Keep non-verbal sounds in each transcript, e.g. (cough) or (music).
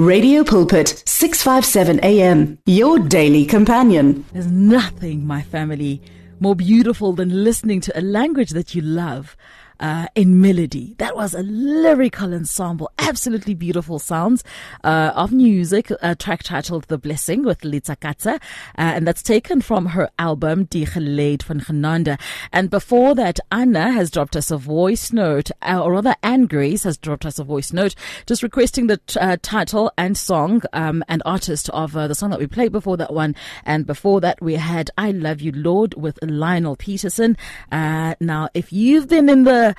Radio Pulpit, 657 AM, your daily companion. There's nothing, my family, more beautiful than listening to a language that you love uh, in melody. That was a lyrical ensemble, absolutely beautiful sounds uh, of music, a track titled The Blessing with Litsa Katsa, uh, and that's taken from her album Die Geleid van Genande. And before that, Anna has dropped us a voice note, uh, or rather, Anne Grace has dropped us a voice note, just requesting the t- uh, title and song um, and artist of uh, the song that we played before that one. And before that, we had I Love You, Lord with Lionel Petersen. now, if you've been in the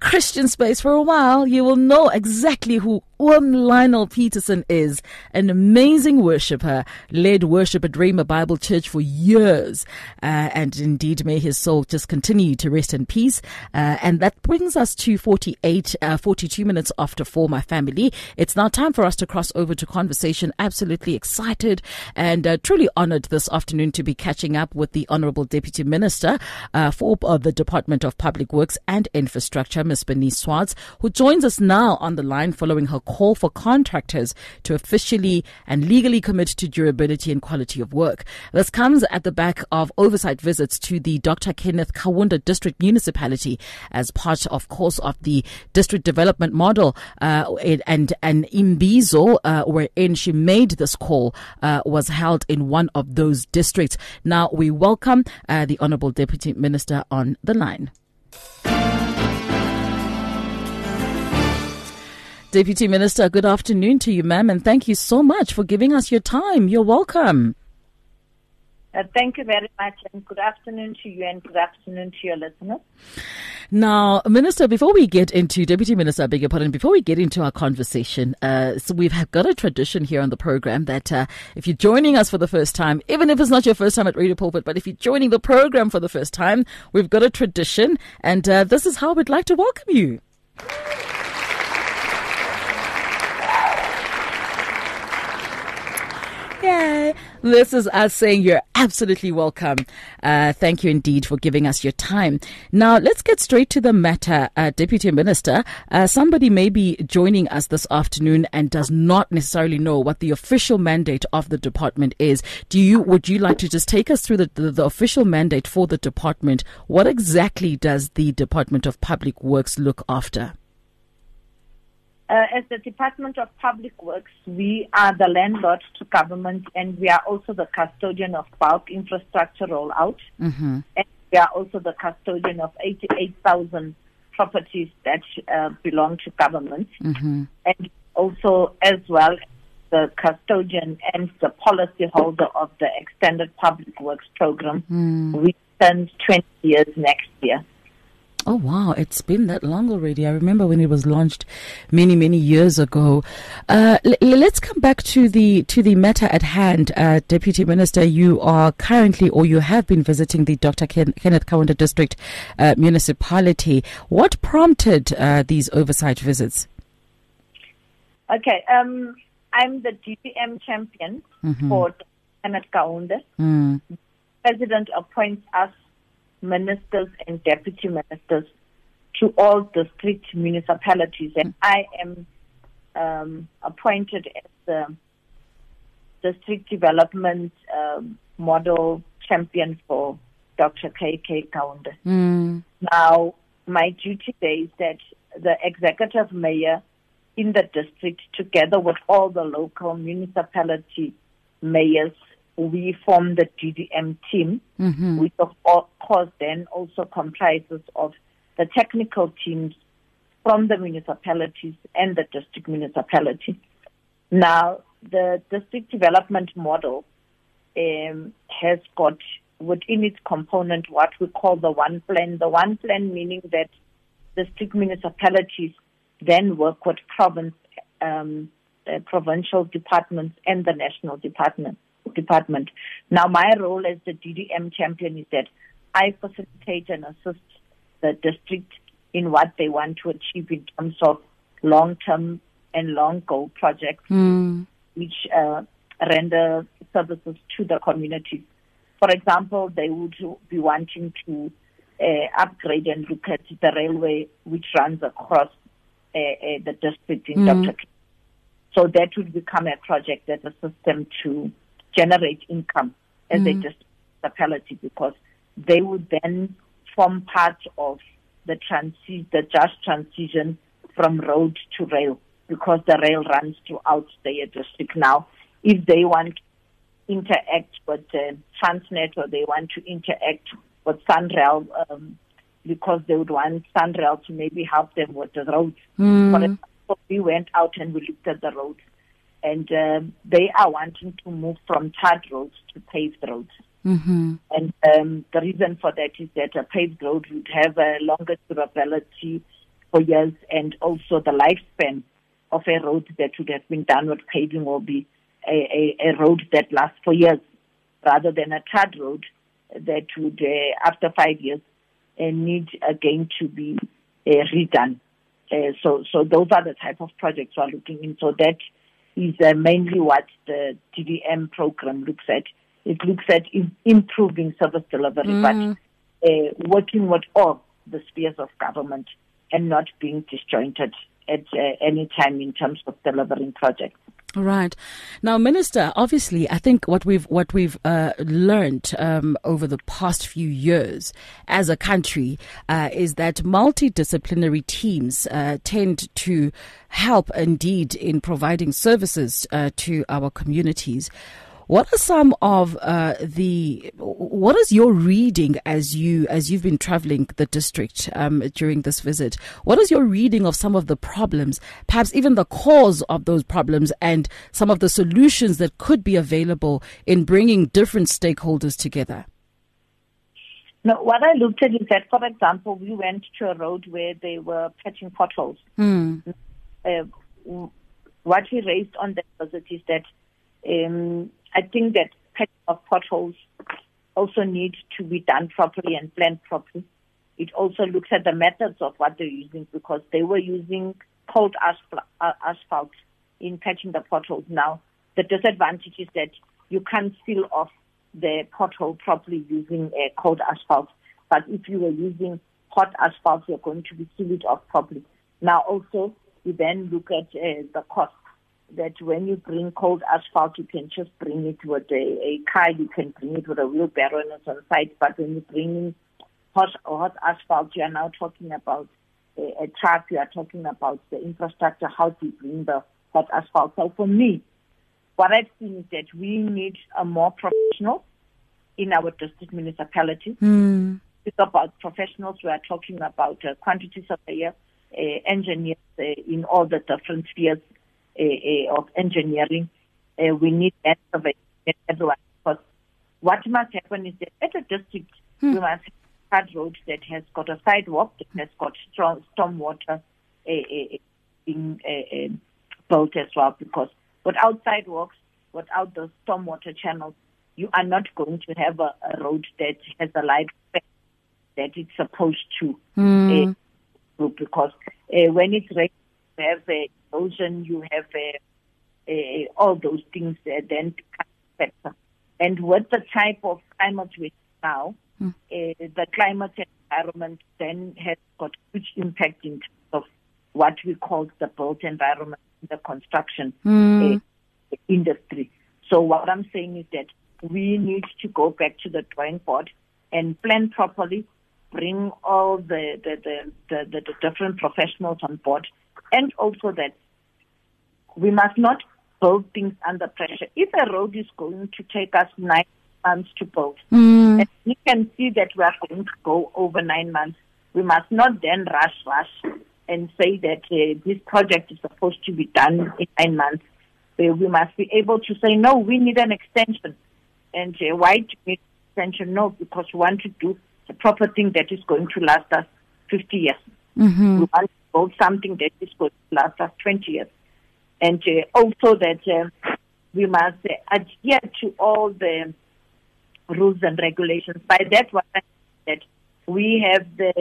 Christian space for a while, you will know exactly who one Lionel Petersen is an amazing worshiper, led worship at Rhema Bible Church for years. Uh, and indeed, may his soul just continue to rest in peace. Uh, and that brings us to 48, uh, 42 minutes after four, my family. It's now time for us to cross over to conversation. Absolutely excited and uh, truly honored this afternoon to be catching up with the Honorable Deputy Minister uh, for uh, the Department of Public Works and Infrastructure, Ms. Bernice Swarts, who joins us now on the line following her call for contractors to officially and legally commit to durability and quality of work. This comes at the back of oversight visits to the Dr. Kenneth Kaunda District Municipality as part, of course, of the district development model. Uh, and and Imbizo, uh, wherein she made this call, uh, was held in one of those districts. Now we welcome uh, the Honourable Deputy Minister on the line. Deputy Minister, good afternoon to you, ma'am, and thank you so much for giving us your time. You're welcome. Uh, thank you very much, and good afternoon to you, and good afternoon to your listeners. Now, Minister, before we get into Deputy Minister, I beg your pardon, before we get into our conversation, uh, so we've got a tradition here on the program that uh, if you're joining us for the first time, even if it's not your first time at Radio Pulpit, but if you're joining the program for the first time, we've got a tradition, and uh, this is how we'd like to welcome you. Yeah, this is us saying you're absolutely welcome. Uh, thank you indeed for giving us your time. Now, let's get straight to the matter, uh, Deputy Minister. Uh, somebody may be joining us this afternoon and does not necessarily know what the official mandate of the department is. Do you? Would you like to just take us through the, the, the official mandate for the department? What exactly does the Department of Public Works look after? Uh, as the Department of Public Works, we are the landlord to government and we are also the custodian of bulk infrastructure rollout. Mm-hmm. And we are also the custodian of 88,000 properties that uh, belong to government. Mm-hmm. And also, as well, the custodian and the policy holder of the Extended Public Works Program. Mm. We turn 20 years next year. Oh wow, it's been that long already. I remember when it was launched many many years ago. Uh, l- let's come back to the to the matter at hand, uh, Deputy Minister. You are currently, or you have been visiting the Dr. Ken- Kenneth Kaunda District uh, Municipality. What prompted uh, these oversight visits? Okay, um, I'm the DDM champion mm-hmm. for Kenneth Kaunda. Mm. President appoints us ministers and deputy ministers to all district municipalities, and I am um, appointed as the district development um, model champion for Dr. K.K. Kaunda. Mm. Now, my duty is that the executive mayor in the district, together with all the local municipality mayors, we form the DDM team, mm-hmm. which of course then also comprises of the technical teams from the municipalities and the district municipality. Now, the district development model um, has got within its component what we call the one plan. The one plan meaning that district municipalities then work with province, um, provincial departments and the national department department. Now, my role as the DDM champion is that I facilitate and assist the district in what they want to achieve in terms of long-term and long-goal projects, mm. which uh, render services to the communities. For example, they would be wanting to uh, upgrade and look at the railway which runs across uh, uh the district in mm. Dr. So that would become a project that a system to generate income as mm. a municipality because they would then form part of the transi- the just transition from road to rail because the rail runs throughout the district now. If they want to interact with uh, Transnet or they want to interact with SANRAL, um, because they would want SANRAL to maybe help them with the roads. Mm. For example, we went out and we looked at the roads, and um, they are wanting to move from tarred roads to paved roads. Mm-hmm. And um, the reason for that is that a paved road would have a longer durability for years, and also the lifespan of a road that would have been done with paving will be a, a, a road that lasts for years, rather than a tarred road that would, uh, after five years, uh, need again to be uh, redone. Uh, so, so those are the type of projects we're looking in. So that is uh, mainly what the DDM program looks at. It looks at improving service delivery, mm. but uh, working with all the spheres of government and not being disjointed at uh, any time in terms of delivering projects. Right now, Minister. Obviously, I think what we've what we've uh, learned um, over the past few years as a country uh, is that multidisciplinary teams uh, tend to help, indeed, in providing services uh, to our communities. What are some of uh, the? What is your reading as you as you've been traveling the district um, during this visit? What is your reading of some of the problems, perhaps even the cause of those problems, and some of the solutions that could be available in bringing different stakeholders together? No, what I looked at is that, for example, we went to a road where they were patching potholes. Hmm. Uh, what we raised on that visit is that um, I think that patching of potholes also needs to be done properly and planned properly. It also looks at the methods of what they're using because they were using cold uh, asphalt in patching the potholes. Now, the disadvantage is that you can't seal off the pothole properly using a cold asphalt. But if you were using hot asphalt, you're going to be seal it off properly. Now, also, you then look at uh, the cost that when you bring cold asphalt, you can just bring it with a, a car, you can bring it with a wheelbarrow and it's on site. But when you bring in hot, hot asphalt, you are now talking about a, a truck, you are talking about the infrastructure, how to bring the hot asphalt. So for me, what I've seen is that we need a more professional in our district municipality. Mm. It's about professionals. We are talking about uh, quantity surveyor, uh, engineers uh, in all the different spheres of engineering. Uh, we need that of everyone because what must happen is that at a district hmm. we must have a road that has got a sidewalk that has got strong stormwater being built as well because without sidewalks, without the stormwater channels, you are not going to have a, a road that has a life that it's supposed to. Mm. Uh, because uh, when it's rain, you have a erosion, you have all those things there then factor. And with the type of climate we have now, mm. the climate environment then has got huge impact in terms of what we call the built environment in the construction mm. industry. So what I'm saying is that we need to go back to the drawing board and plan properly, bring all the, the, the, the, the different professionals on board, and also that we must not build things under pressure. If a road is going to take us nine months to build, mm. and we can see that we are going to go over nine months, we must not then rush, rush and say that uh, this project is supposed to be done in nine months. Uh, we must be able to say, no, we need an extension. And uh, why do we need extension? No, because we want to do the proper thing that is going to last us 50 years. Mm-hmm. We want to build something that is going to last us 20 years and uh, also that uh, we must uh, adhere to all the rules and regulations. By that, what I that we have the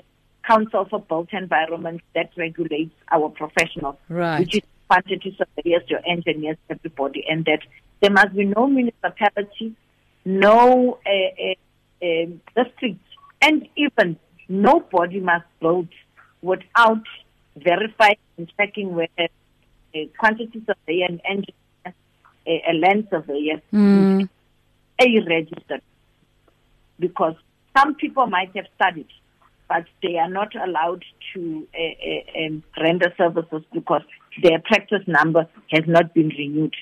Council for Built Environment that regulates our professionals, right. which is quantity surveyors, your engineers, everybody, and that there must be no municipality, no uh, uh, uh, district, and even nobody must build without verifying and checking whether a quantity surveyor and engineer, a, a land surveyor, mm. a registered. Because some people might have studied, but they are not allowed to uh, uh, render services because their practice number has not been renewed.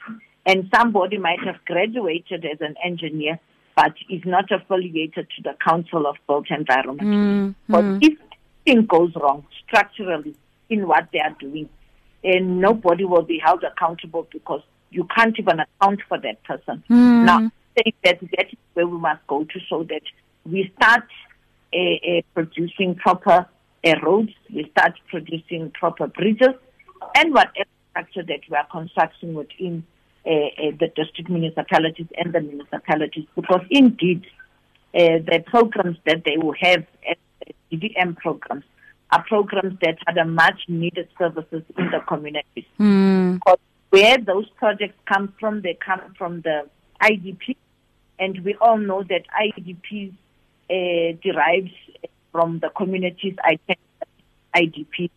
And somebody might have graduated as an engineer, but is not affiliated to the Council of Built Environment. Mm, but mm. if thing goes wrong structurally in what they are doing, and nobody will be held accountable because you can't even account for that person. Mm. Now, I think that that is where we must go to so that we start uh, uh, producing proper uh, roads, we start producing proper bridges, and whatever structure that we are constructing within uh, uh, the district municipalities and the municipalities, because indeed uh, the programs that they will have as DDM programs are programs that are the much needed services in the communities. Mm. Where those projects come from, they come from the IDP, and we all know that IDPs uh, derives from the communities IDP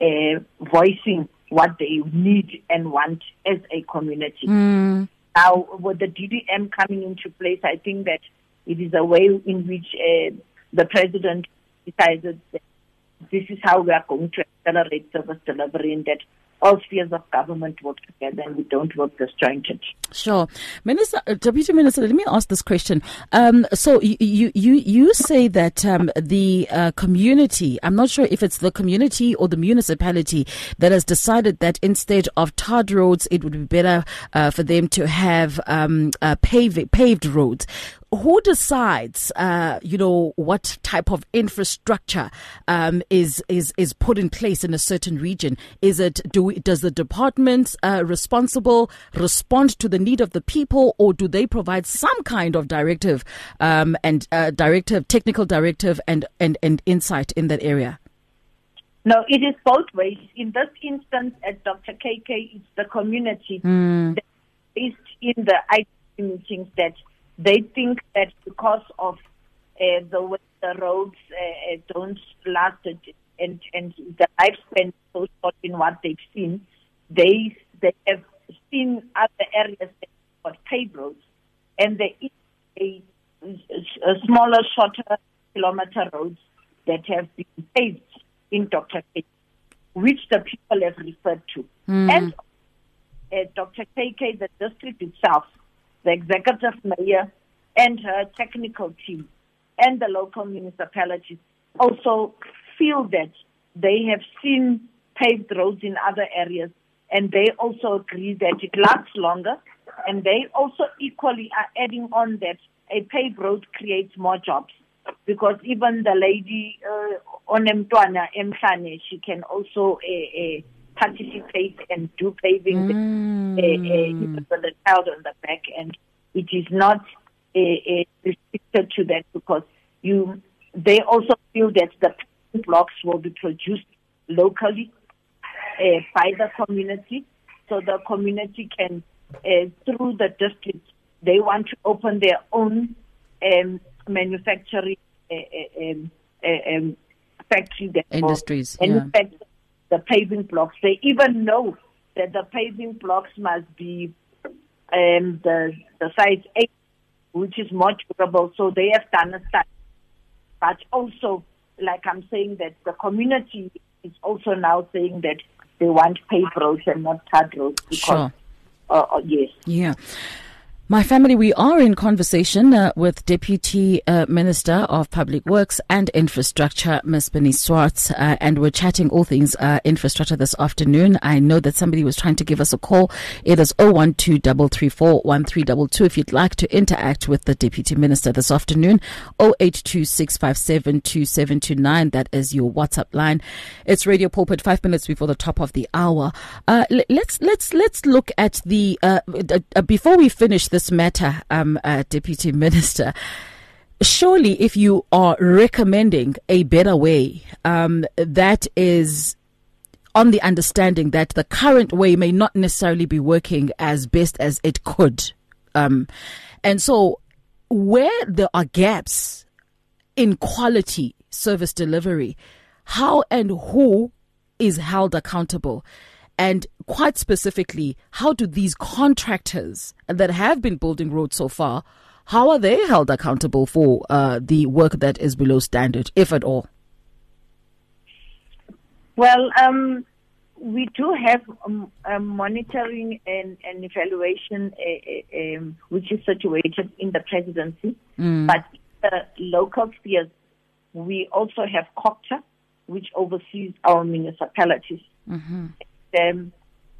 uh, voicing what they need and want as a community. Mm. Now, with the DDM coming into place, I think that it is a way in which uh, the president decided that this is how we are going to accelerate service delivery and that all spheres of government work together and we don't work disjointed. Sure, Minister, uh, Deputy Minister, let me ask this question. Um, so you you you say that um, the uh, community, I'm not sure if it's the community or the municipality that has decided that instead of tarred roads, it would be better uh, for them to have um, uh, paved paved roads who decides, uh, you know, what type of infrastructure um, is is is put in place in a certain region? Is it do we, does the department uh, responsible respond to the need of the people, or do they provide some kind of directive um, and uh, directive, technical directive, and, and and insight in that area? No, it is both ways. In this instance, at Dr. KK, it's the community mm. that is in the IDP meetings that they think that because of uh, the way the roads uh, don't last and and the lifespan is so short in what they've seen, they they have seen other areas that got paved roads, and there is a, a smaller, shorter kilometer roads that have been paved in Dr. KK, which the people have referred to, mm. and uh, Dr. KK, the district itself the executive mayor and her technical team and the local municipalities also feel that they have seen paved roads in other areas and they also agree that it lasts longer and they also equally are adding on that a paved road creates more jobs because even the lady uh, on Mtwana Mshane, she can also uh, participate and do paving mm. uh, uh, even the child on the back and it is not uh, restricted to that because you they also feel that the blocks will be produced locally uh, by the community so the community can uh, through the district they want to open their own um, manufacturing uh, um, um, factory industries manufacture yeah. The paving blocks they even know that the paving blocks must be um, the the size eight, which is more durable. So they have done a study, but also, like I'm saying, that the community is also now saying that they want paved roads and not tarred roads because, sure. uh, uh, yes, yeah. My family, we are in conversation uh, with Deputy uh, Minister of Public Works and Infrastructure, Ms. Bernice Swarts, uh, and we're chatting all things uh, infrastructure this afternoon. I know that somebody was trying to give us a call. It is 012 if you'd like to interact with the Deputy Minister this afternoon. 082 That is your WhatsApp line. It's Radio Pulpit, five minutes before the top of the hour. Uh, let's let's let's look at the uh, before we finish this this matter, um, uh, Deputy Minister, surely if you are recommending a better way, um, that is on the understanding that the current way may not necessarily be working as best as it could. Um, and so, where there are gaps in quality service delivery, how and who is held accountable? And quite specifically, how do these contractors that have been building roads so far, how are they held accountable for uh, the work that is below standard, if at all? Well, um, we do have um, um, monitoring and, and evaluation, uh, um, which is situated in the presidency. Mm. But the local spheres, we also have COGTA, which oversees our municipalities. Mm-hmm. Um,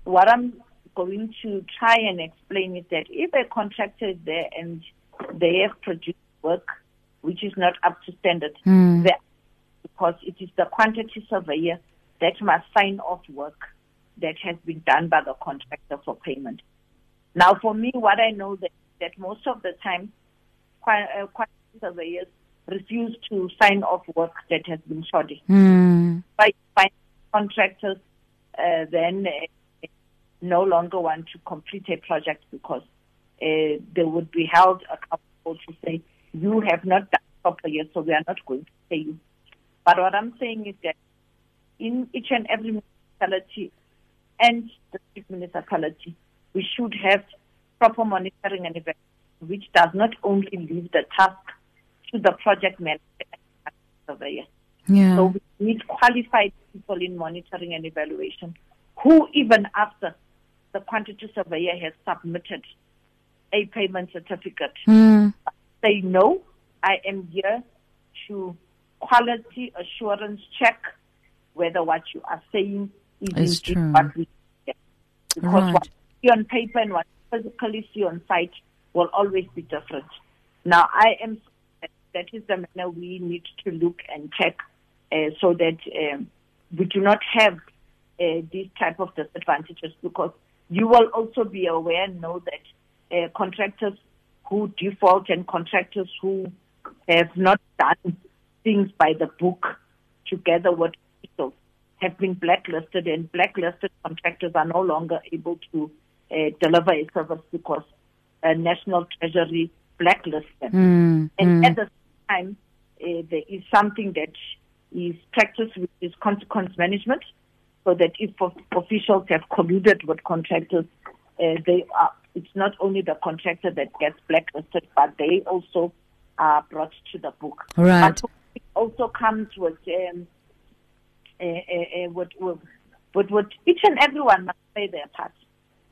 what I'm going to try and explain is that if a contractor is there and they have produced work which is not up to standard, mm. because it is the quantity surveyor that must sign off work that has been done by the contractor for payment. Now, for me, what I know that, that most of the time, uh, quantity surveyors refuse to sign off work that has been shoddy. Mm. By contractors uh, then uh, no longer want to complete a project because uh, they would be held accountable to say, you have not done properly, so we are not going to pay you. But what I'm saying is that in each and every municipality and the chief municipality, we should have proper monitoring and evaluation, which does not only leave the task to the project manager and surveyor. Yeah. So we need qualified people in monitoring and evaluation who, even after the quantity surveyor has submitted a payment certificate, mm. say, no, I am here to quality assurance check whether what you are saying is true. what we get. Because right. what you see on paper and what you physically see on site will always be different. Now, I am that is the manner we need to look and check so that um, we do not have uh, these type of disadvantages because you will also be aware and know that uh, contractors who default and contractors who have not done things by the book together with people have been blacklisted and blacklisted contractors are no longer able to uh, deliver a service because uh, National Treasury blacklisted them. Mm, and mm. at the same time, uh, there is something that is practice which is consequence management, so that if officials have colluded with contractors, uh, they are, it's not only the contractor that gets blacklisted, but they also are brought to the book. Right. But it also comes with, um, uh, uh, uh with, with, with, with each and everyone must play their part,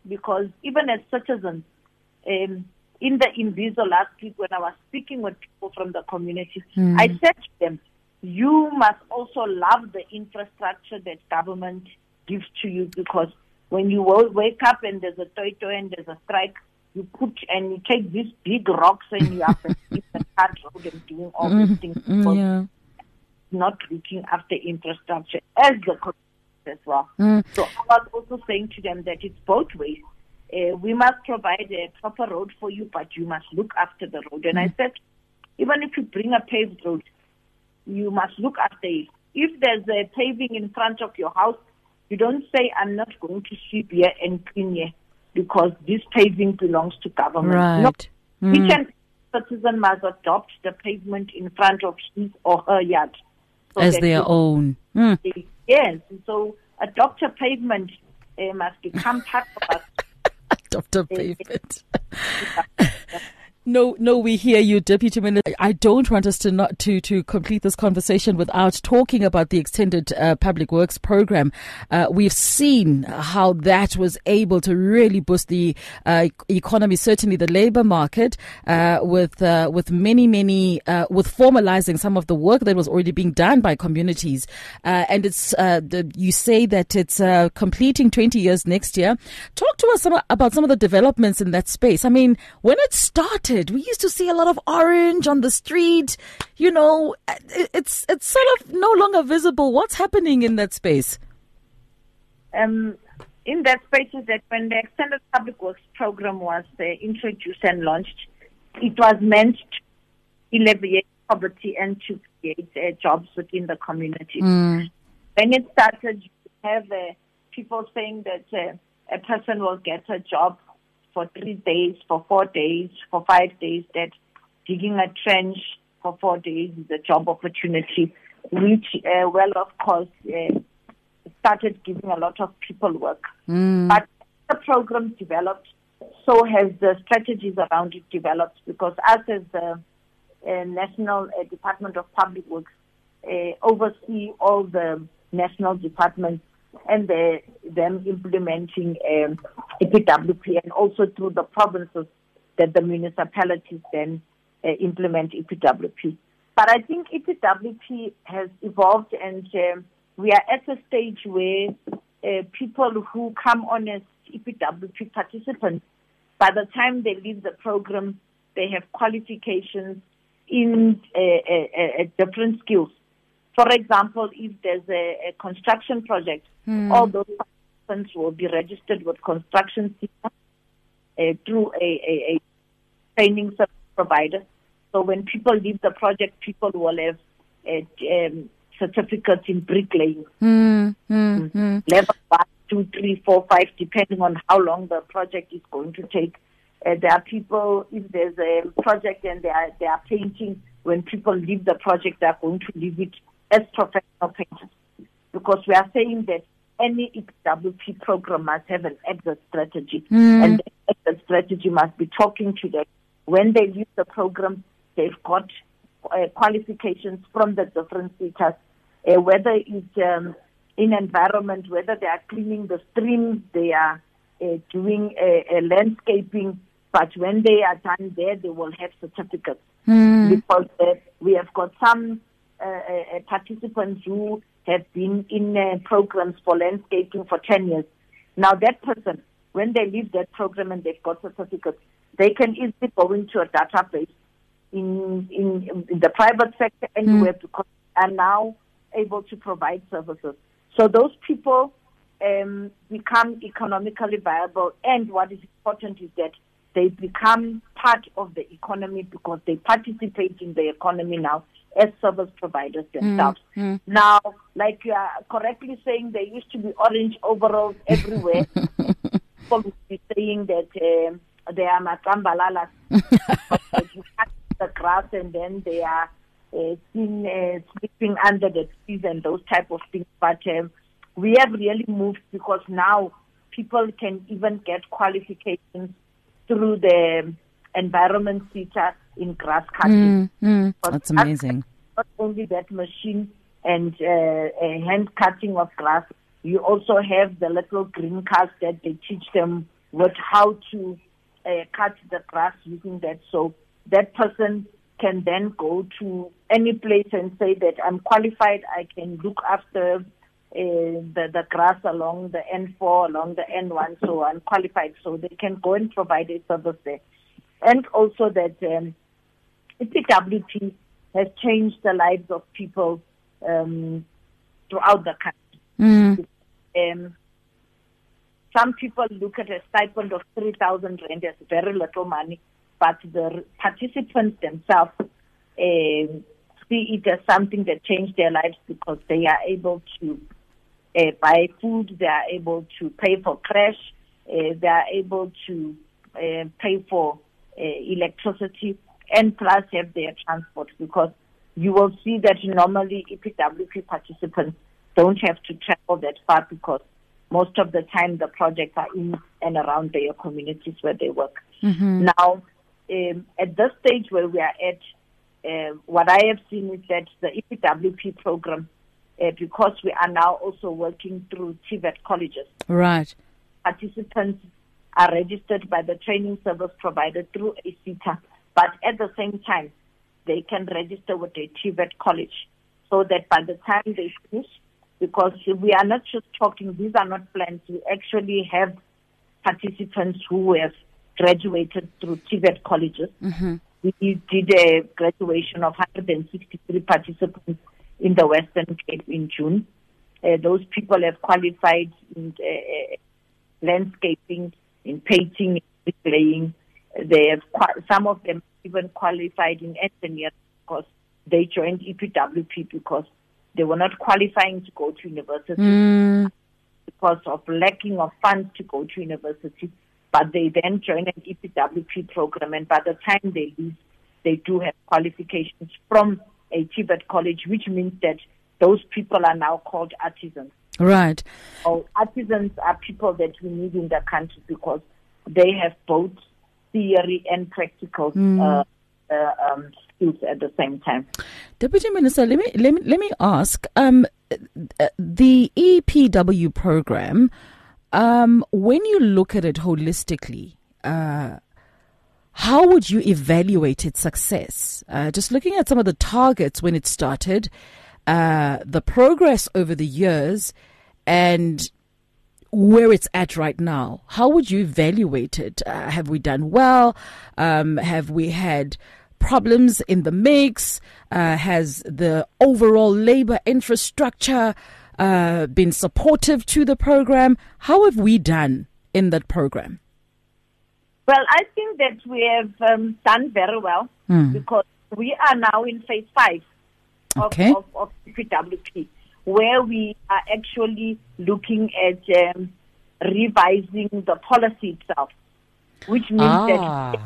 because even as citizens, um, in the Imbizo last week when I was speaking with people from the community, mm. I said to them, you must also love the infrastructure that government gives to you because when you wake up and there's a toy and there's a strike, you put and you take these big rocks and you have to keep the road and doing all these mm, things mm, because yeah. not looking after infrastructure as the as well. Mm. So I was also saying to them that it's both ways. Uh, we must provide a proper road for you, but you must look after the road. And I mm. said, even if you bring a paved road, you must look after it. If there's a paving in front of your house, you don't say, I'm not going to sweep here and clean here because this paving belongs to government. Right. No, mm. Each and citizen must adopt the pavement in front of his or her yard. So As their own. Mm. Yes. So adopt a pavement uh, must become part of us. (laughs) adopt a pavement. (laughs) No, no, we hear you, Deputy Minister. I don't want us to not to to complete this conversation without talking about the extended uh, public works program. Uh, we've seen how that was able to really boost the uh, economy, certainly the labour market, uh, with uh, with many many uh, with formalising some of the work that was already being done by communities. and it's the, you say that it's completing 20 years next year. Talk to us about some of the developments in that space. I mean, when it started we used to see a lot of orange on the street. You know, it's it's sort of no longer visible. What's happening in that space? Um, in that space is that when the extended public works program was uh, introduced and launched, it was meant to alleviate poverty and to create uh, jobs within the community. Mm. When it started, you have uh, people saying that uh, a person will get a job for three days, for four days, for five days, that digging a trench for four days is a job opportunity, which, uh, well, of course, uh, started giving a lot of people work. Mm. But the program developed, so has the strategies around it developed because us as the uh, National uh, Department of Public Works uh, oversee all the national departments and the, them implementing um, EPWP and also through the provinces that the municipalities then uh, implement EPWP. But I think EPWP has evolved and uh, we are at a stage where uh, people who come on as EPWP participants, by the time they leave the program, they have qualifications in uh, uh, uh different skills. For example, if there's a, a construction project, mm. all those participants will be registered with construction uh, through a, a, a training service provider. So when people leave the project, people will have uh, um, certificates in bricklaying. Mm, mm, mm. Level one, two, three, four, five, depending on how long the project is going to take. Uh, there are people, if there's a project and they are, they are painting, when people leave the project, they are going to leave it as professional painters. Because we are saying that any EPWP program must have an exit strategy. Mm. And the exit strategy must be talking to them. When they leave the program, they've got uh, qualifications from the different sectors, uh, whether it's um, in environment, whether they are cleaning the streams, they are uh, doing landscaping, but when they are done there, they will have certificates. Mm. Because uh, we have got some participants who have been in programs for landscaping for 10 years. Now, that person, when they leave that program and they've got certificates, they can easily go into a database in, in, in the private sector anywhere mm. because are now able to provide services. So those people um, become economically viable. And what is important is that they become part of the economy because they participate in the economy now as service providers themselves. Mm, mm. Now, like you are correctly saying, there used to be orange overalls everywhere. (laughs) People would be saying that um, they are makambalalas. (laughs) you cut the grass and then they are uh, seen uh, sleeping under the trees and those type of things. But um, we have really moved because now people can even get qualifications through the environment feature in grass cutting. Mm, mm, that's amazing. Not only that machine and uh, hand cutting of grass, you also have the little green cars that they teach them with how to uh, cut the grass using that. So that person can then go to any place and say that I'm qualified, I can look after uh, the, the grass along the N4, along the N1, so I'm qualified. So they can go and provide a service there. And also that um, EPWP has changed the lives of people um, throughout the country. Mm. Um, some people look at a stipend of 3,000 rand as very little money but the participants themselves uh, see it as something that changed their lives because they are able to uh, buy food, they are able to pay for crash, uh, they are able to uh, pay for uh, electricity, and plus have their transport because you will see that normally EPWP participants don't have to travel that far because most of the time the projects are in and around their communities where they work. Mm-hmm. Now, um, at this stage where we are at, uh, what I have seen is that the EPWP program, uh, because we are now also working through TVET colleges. Right. Participants are registered by the training service provider through ACTA, but at the same time, they can register with a TVET college so that by the time they finish, because we are not just talking, these are not plans, we actually have participants who have graduated through TVET colleges. Mm-hmm. We did a graduation of 163 participants in the Western Cape in June. Uh, those people have qualified in uh, uh landscaping, in painting, in playing. They have some of them even qualified in engineering because they joined EPWP because they were not qualifying to go to university mm. because of lacking of funds to go to university but they then joined an EPWP program, and by the time they leave, they do have qualifications from a TVET college, which means that those people are now called artisans. Right. So artisans are people that we need in the country because they have both theory and practical mm. uh, uh, um, skills at the same time. Deputy Minister, let me let me let me ask. Um, the EPW program, um, when you look at it holistically, uh, how would you evaluate its success? Uh, just looking at some of the targets when it started, uh, the progress over the years, and where it's at right now. How would you evaluate it? Uh, have we done well? Um, have we had problems in the mix? Uh, has the overall labor infrastructure uh, been supportive to the program? How have we done in that program? Well, I think that we have um, done very well mm. because we are now in phase five of, okay. of, of PWP, where we are actually looking at um, revising the policy itself, which means ah. that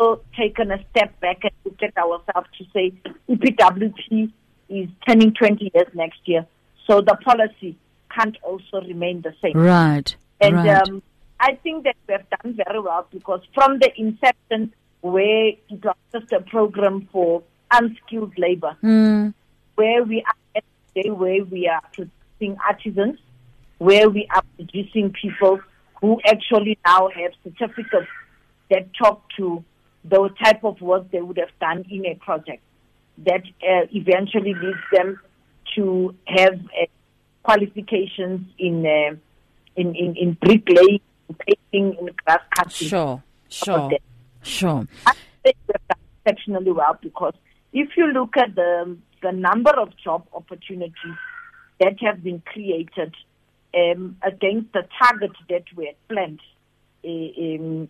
we've taken a step back and looked at ourselves to say EPWP is turning 20 years next year, so the policy can't also remain the same. Right. And right. Um, I think that we have done very well because from the inception, where it was just a program for unskilled labor, mm. where we are where we are producing artisans, where we are producing people who actually now have certificates that talk to the type of work they would have done in a project that uh, eventually leads them to have uh, qualifications in, uh, in, in in bricklaying, painting, in grass cutting. Sure, sure, sure. I think we've done exceptionally well because if you look at the the number of job opportunities that have been created um, against the target that we had planned, uh, um,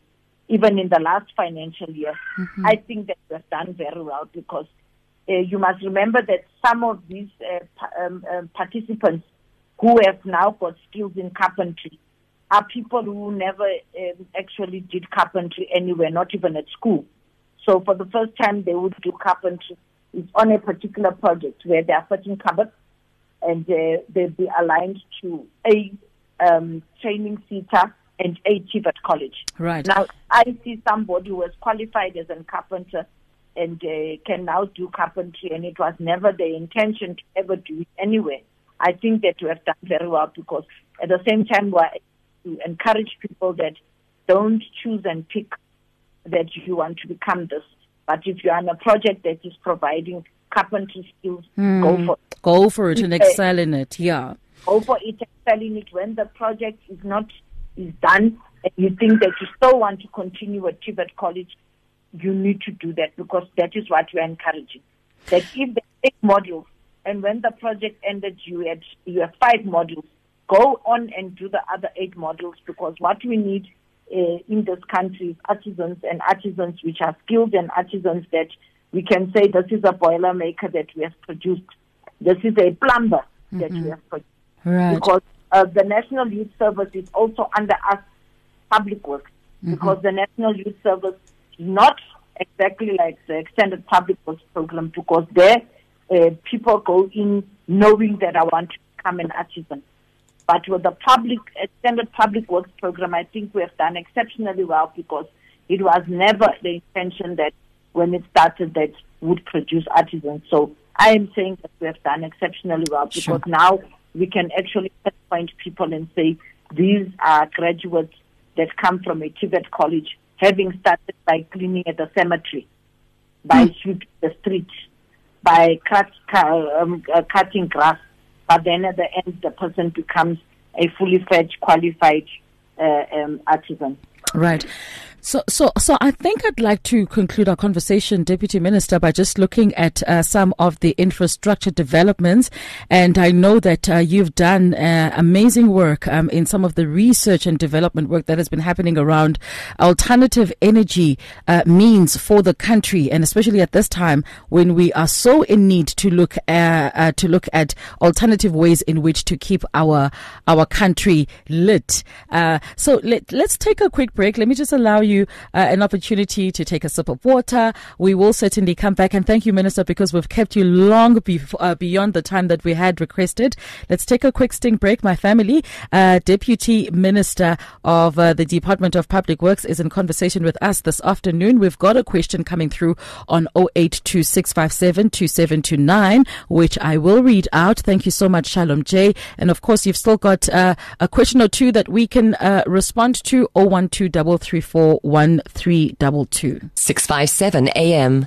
even in the last financial year, mm-hmm. I think that we've done very well because uh, you must remember that some of these uh, um, um, participants who have now got skills in carpentry are people who never um, actually did carpentry anywhere, not even at school. So for the first time, they would do carpentry is on a particular project where they are fitting cupboards and uh, they'll be aligned to a um, training center and a TVET college. Right. Now, I see somebody who was qualified as a carpenter and uh, can now do carpentry, and it was never the intention to ever do it anyway. I think that we have done very well because at the same time, we encourage people that don't choose and pick that you want to become this. But if you are on a project that is providing carpentry skills, mm. go for it. Go for it and excel in it, yeah. Go for it, excel in it. When the project is not is done and you think that you still want to continue at TVET College, you need to do that because that is what we're encouraging. That if the eight modules and when the project ended you had you have five modules, go on and do the other eight modules because what we need uh, in this country artisans and artisans which are skilled and artisans that we can say this is a boiler maker that we have produced. This is a plumber mm-hmm. that we mm-hmm. have produced. Right. Because uh, the National Youth Service is also under us public works mm-hmm. because the National Youth Service is not exactly like the extended public works program because there uh, people go in knowing that I want to become an artisan. But with the public extended public works program, I think we have done exceptionally well because it was never the intention that when it started that would produce artisans. So I am saying that we have done exceptionally well because sure. now we can actually point people and say these are graduates that come from a TVET college, having started by cleaning at the cemetery, by mm. sweeping the street, by cut, um, uh, cutting grass, but then at the end the person becomes a fully fledged, qualified uh, um, artisan. Right. So, so, so I think I'd like to conclude our conversation, Deputy Minister, by just looking at uh, some of the infrastructure developments. And I know that uh, you've done uh, amazing work um, in some of the research and development work that has been happening around alternative energy uh, means for the country, and especially at this time when we are so in need to look uh, uh, to look at alternative ways in which to keep our our country lit. so let, let's take a quick break. Let me just allow you you uh, an opportunity to take a sip of water. We will certainly come back and thank you, Minister, because we've kept you long before, uh, beyond the time that we had requested. Let's take a quick sting break. My family, uh, Deputy Minister of uh, the Department of Public Works, is in conversation with us this afternoon. We've got a question coming through on 0826572729, which I will read out. Thank you so much, Shalom J. And of course, you've still got uh, a question or two that we can uh, respond to 012 657 AM.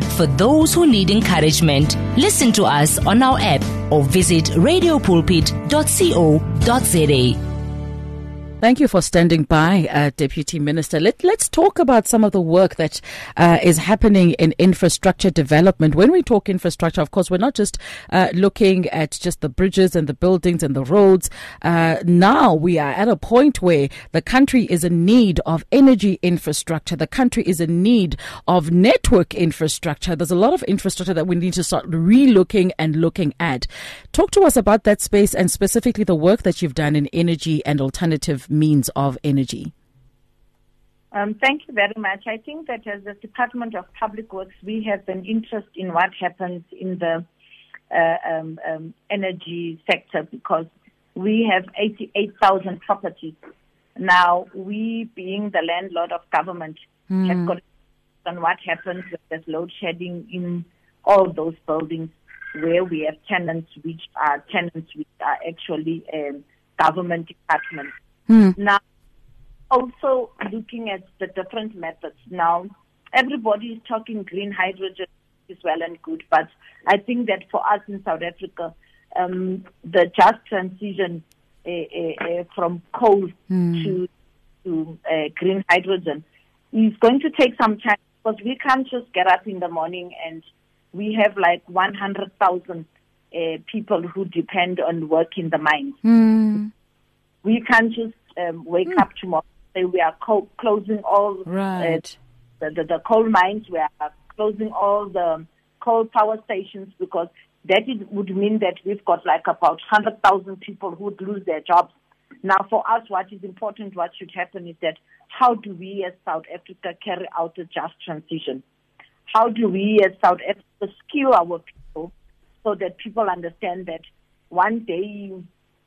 for those who need encouragement. Listen to us on our app or visit radiopulpit.co.za. Thank you for standing by, uh, Deputy Minister. Let, us talk about some of the work that uh, is happening in infrastructure development. When we talk infrastructure, of course, we're not just uh, looking at just the bridges and the buildings and the roads. Uh, now we are at a point where the country is in need of energy infrastructure. The country is in need of network infrastructure. There's a lot of infrastructure that we need to start relooking and looking at. Talk to us about that space and specifically the work that you've done in energy and alternative means of energy? Um, thank you very much. I think that as the Department of Public Works, we have an interest in what happens in the uh, um, um, energy sector because we have 88,000 properties. Now, we, being the landlord of government, mm. have got on what happens with there's load shedding in all those buildings where we have tenants which are tenants which are actually um, government departments. Mm. Now, also looking at the different methods. Now, everybody is talking green hydrogen is well and good, but I think that for us in South Africa, um, the just transition uh, uh, from coal mm. to to uh, green hydrogen is going to take some time because we can't just get up in the morning and we have like 100,000 uh, people who depend on work in the mines. Mm. We can't just um, wake mm. up tomorrow and say we are co- closing all uh, uh, the, the, the coal mines, we are closing all the coal power stations because that is, would mean that we've got like about 100,000 people who would lose their jobs. Now, for us, what is important, what should happen is that how do we as South Africa carry out a just transition? How do we as South Africa skill our people so that people understand that one day,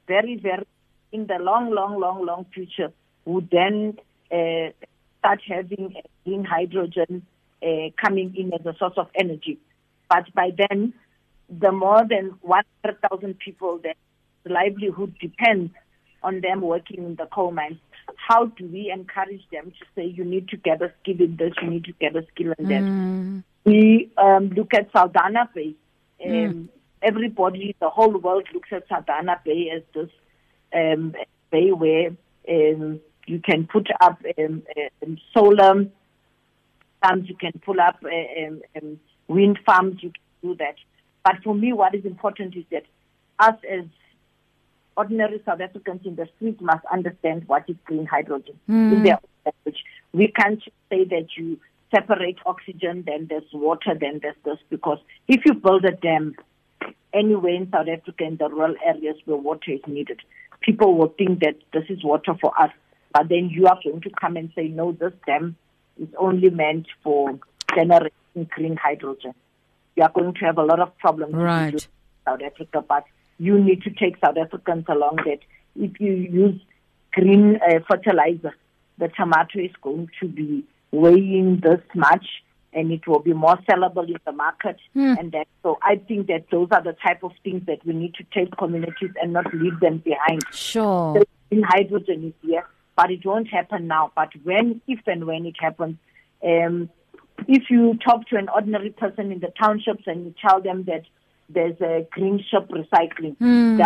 very, very in the long, long, long, long future would then uh, start having green hydrogen uh, coming in as a source of energy. But by then, the more than 100,000 people that livelihood depends on them working in the coal mines, how do we encourage them to say, you need to get a skill in this, you need to get a skill in that? Mm. We um, look at Saldanha Bay. Um, mm. Everybody, the whole world looks at Saldanha Bay as this um, bay where um, you can put up um, um, solar farms, you can pull up uh, um, um, wind farms, you can do that. But for me, what is important is that us as ordinary South Africans in the street must understand what is green hydrogen mm. in their language. We can't say that you separate oxygen, then there's water, then there's this, because if you build a dam anywhere in South Africa in the rural areas where water is needed, people will think that this is water for us, but then you are going to come and say, no, this dam is only meant for generating green hydrogen. You are going to have a lot of problems right. in South Africa, but you need to take South Africans along that if you use green uh, fertilizer, the tomato is going to be weighing this much and it will be more sellable in the market. Mm. And that, so I think that those are the type of things that we need to take communities and not leave them behind. Sure. The hydrogen is here, but it won't happen now. But when, if and when it happens, um, if you talk to an ordinary person in the townships and you tell them that there's a green shop recycling, mm. they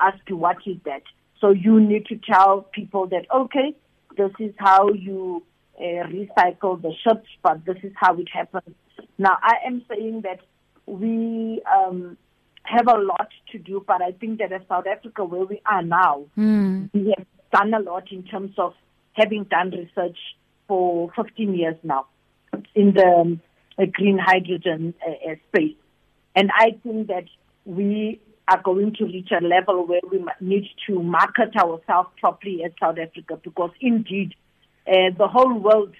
ask you what is that. So you need to tell people that okay, this is how you recycle the ships, but this is how it happens. Now, I am saying that we um, have a lot to do, but I think that as South Africa, where we are now, mm. we have done a lot in terms of having done research for 15 years now in the um, green hydrogen uh, uh, space. And I think that we are going to reach a level where we need to market ourselves properly as South Africa because indeed uh, the whole world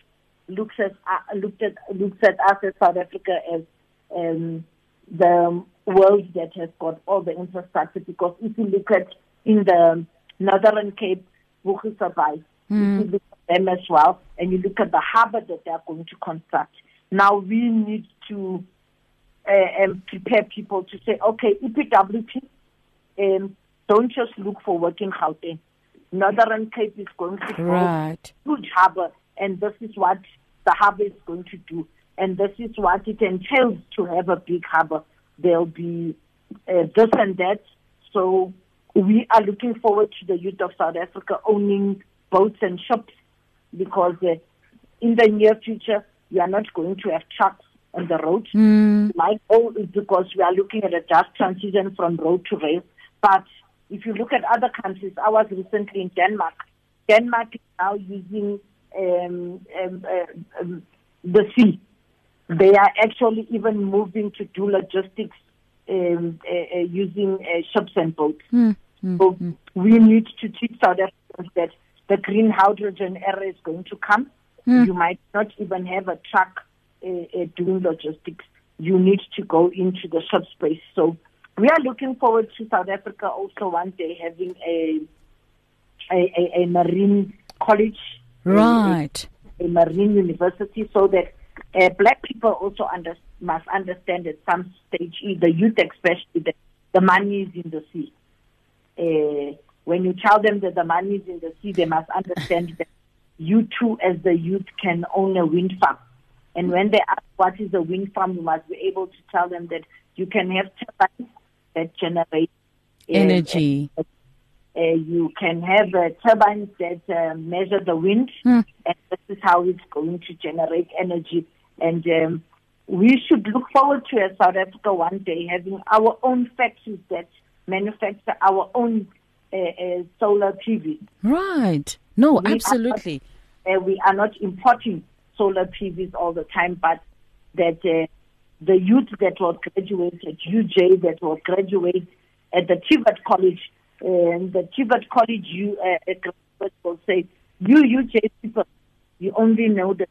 looks at, uh, looked at, looks at us as South Africa as um, the world that has got all the infrastructure because if you look at in the Northern Cape, Boegoebaai, mm. if you look at them as well, and you look at the harbor that they are going to construct, now we need to uh, um, prepare people to say, okay, EPWP, um, don't just look for work in Gauteng. Northern Cape is going to build right. huge harbor, and this is what the harbor is going to do, and this is what it entails to have a big harbor. There'll be uh, this and that. So we are looking forward to the youth of South Africa owning boats and ships because uh, in the near future we are not going to have trucks on the road. Mm. My goal is because we are looking at a just transition from road to rail. But if you look at other countries, I was recently in Denmark. Denmark is now using um, um, uh, um, the sea. They are actually even moving to do logistics um, uh, uh, using uh, ships and boats. Mm. So we need to teach South Africans that the green hydrogen era is going to come. Mm. You might not even have a truck uh, uh, doing logistics. You need to go into the ship space. So we are looking forward to South Africa also one day having a a, a, a marine college, Right. a, a marine university, so that uh, black people also under, must understand at some stage, the youth especially, that the money is in the sea. Uh, when you tell them that the money is in the sea, they must understand (laughs) that you too, as the youth, can own a wind farm. And when they ask what is a wind farm, you must be able to tell them that you can have turbines that generate Energy. Uh, uh, you can have uh, turbines that uh, measure the wind, Hmm. and this is how it's going to generate energy. And um, we should look forward to as South Africa one day having our own factories that manufacture our own uh, uh, solar PV. Right. No, We are absolutely. not, uh, we are not importing solar PVs all the time, but that uh, the youth that will graduate at UJ, that will graduate at the TVET College, and the TVET College you, uh, will say, you UJ people, you only know the.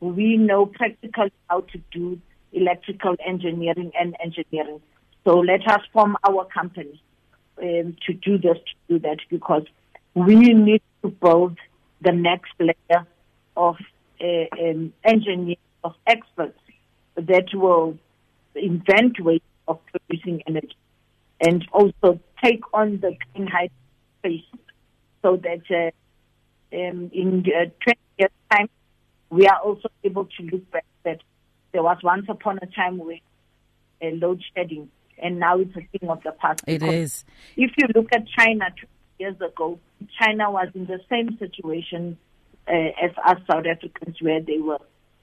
We know practically how to do electrical engineering and engineering. So let us form our company um, to do this, to do that, because we need to build the next layer of uh, um, engineers, of experts that will invent ways of producing energy and also take on the green hydrogen space so that uh, um, in uh, 20 years' time, we are also able to look back that there was once upon a time where uh, load shedding, and now it's a thing of the past. It is. If you look at China two years ago, China was in the same situation uh, as us South Africans, where they were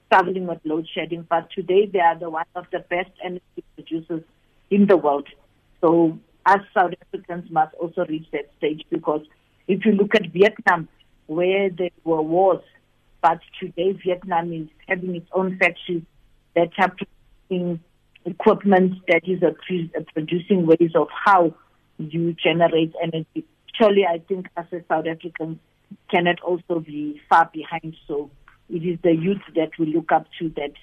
struggling with load shedding. But today, they are the one of the best energy producers in the world. So us South Africans must also reach that stage because if you look at Vietnam, where there were wars, but today Vietnam is having its own factories that are producing equipment that is a, a producing ways of how you generate energy. Surely, I think as South Africans cannot also be far behind. So it is the youth that we look up to that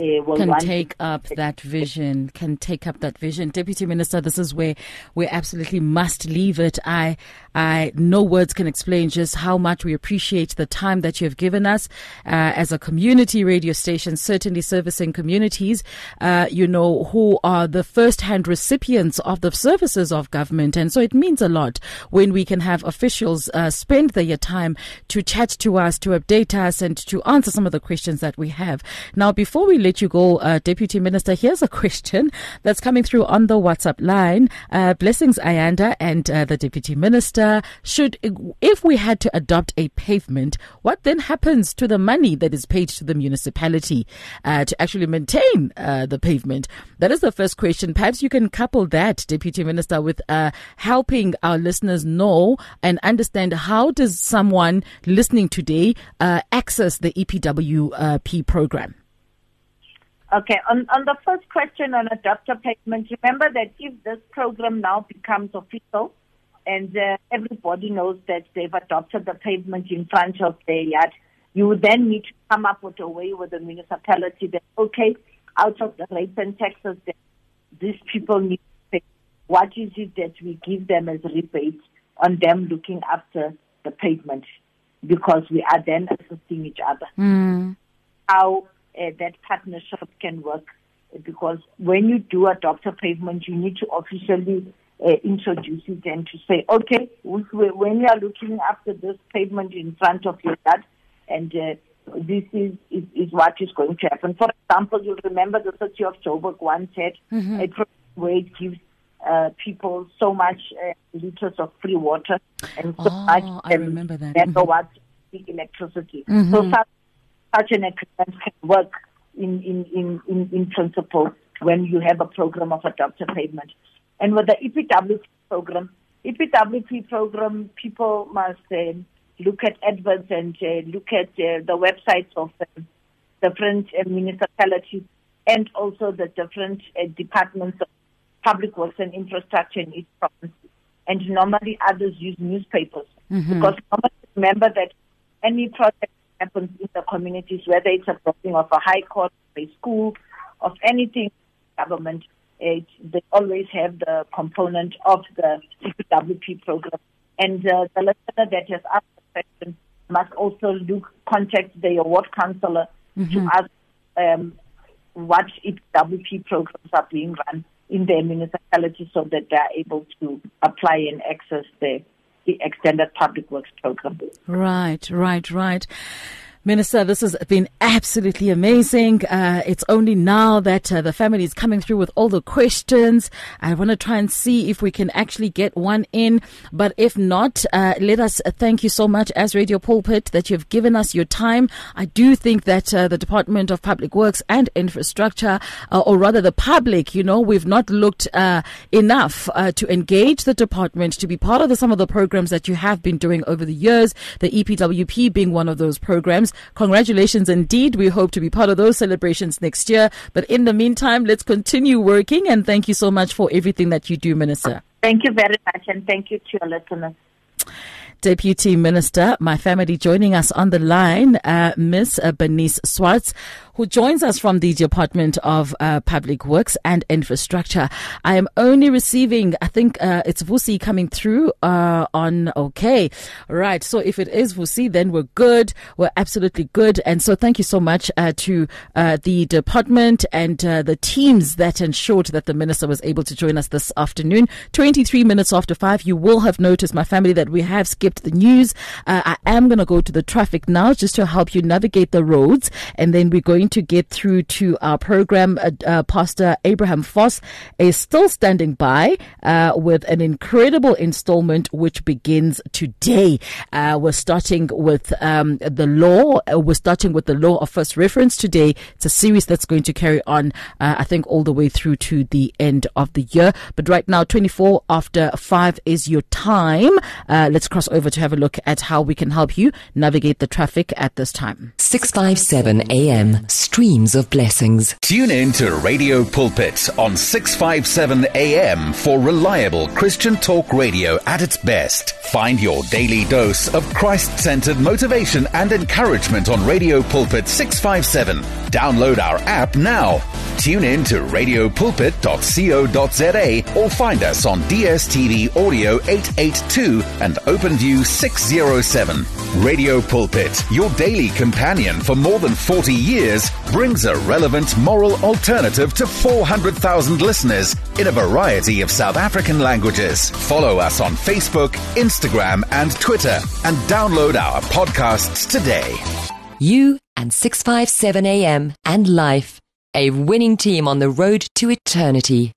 uh, can take up that vision can take up that vision. Deputy minister this is where we absolutely must leave it. I i no words can explain just how much we appreciate the time that you have given us uh, as a community radio station certainly servicing communities uh, you know who are the first hand recipients of the services of government. And so it means a lot when we can have officials uh, spend their time to chat to us to update us and to answer some of the questions that we have. Now before we let you go, uh, Deputy Minister, here's a (laughs) question that's coming through on the WhatsApp line. Uh, blessings, Ayanda, and uh, the Deputy Minister. Should, if we had to adopt a pavement, what then happens to the money that is paid to the municipality uh, to actually maintain uh, the pavement? That is the first question. Perhaps you can couple that, Deputy Minister, with uh, helping our listeners know and understand how does someone listening today access the EPWP program. Okay, on, on the first question on adopter payment, remember that if this program now becomes official and uh, everybody knows that they've adopted the pavement in front of their yard, you would then need to come up with a way with the municipality that, okay, out of the rates and taxes that these people need to pay, what is it that we give them as rebates on them looking after the pavement? Because we are then assisting each other. Mm. How uh, that partnership can work because when you do adopt a pavement, you need to officially uh, introduce it and to say, okay, when you are looking after this pavement in front of your yard, and uh, this is, is, is what is going to happen. For example, you remember the city of Joburg once had mm-hmm. a program where it gives uh, people so much uh, liters of free water and so oh, much I remember that. megawatts mm-hmm. electricity. Mm-hmm. So such an agreement can work in, in, in, in, in principle when you have a program of adopter payment. And with the EPWP program, EPWP program, people must uh, look at adverts and uh, look at uh, the websites of the different uh, municipalities and also the different uh, departments of public works and infrastructure in each province. And normally others use newspapers mm-hmm. because normally remember that any project happens in the communities, whether it's a building of a high court, a school, of anything government, it, they always have the component of the EPWP program. And uh, the listener that has asked the question must also look, contact the award counselor mm-hmm. to ask um, what EPWP programs are being run in their municipality so that they are able to apply and access the the extended public works program. Right, right, right. Minister, this has been absolutely amazing. Uh, it's only now that uh, the family is coming through with all the questions. I want to try and see if we can actually get one in. But if not, uh, let us thank you so much as Radio Pulpit that you've given us your time. I do think that uh, the Department of Public Works and Infrastructure, uh, or rather the public, you know, we've not looked uh, enough to engage the department to be part of the, some of the programs that you have been doing over the years. The EPWP being one of those programs. Congratulations indeed. We hope to be part of those celebrations next year. But in the meantime, let's continue working and thank you so much for everything that you do, Minister. Thank you very much and thank you to your listeners. Deputy Minister, my family joining us on the line, uh, Miss uh, Bernice Swarts, who joins us from the Department of uh, Public Works and Infrastructure. I am only receiving, I think uh, it's Vusi coming through uh, on okay. Right. So if it is Vusi, then we're good. We're absolutely good. And so thank you so much uh, to uh, the department and uh, the teams that ensured that the minister was able to join us this afternoon. 23 minutes after five, you will have noticed, my family, that we have skipped the news. I am going to go to the traffic now just to help you navigate the roads. And then we're going to get through to our program. Uh, uh, Pastor Abraham Foss is still standing by uh, with an incredible installment which begins today. Uh, we're starting with um, the law. Uh, we're starting with the law of first reference today. It's a series that's going to carry on, I think, all the way through to the end of the year. But right now, 24 after 5 is your time. let's cross over to have a look at how we can help you navigate the traffic at this time. 657 AM streams of blessings. Tune in to Radio Pulpit on 657 AM for reliable Christian talk radio at its best. Find your daily dose of Christ centered motivation and encouragement on Radio Pulpit 657. Download our app now. Tune in to radiopulpit.co.za or find us on DSTV Audio 882 and OpenView 607. Radio Pulpit, your daily companion for more than 40 years, brings a relevant moral alternative to 400,000 listeners in a variety of South African languages. Follow us on Facebook, Instagram, and Twitter, and download our podcasts today. You and 657 AM and life a winning team on the road to eternity.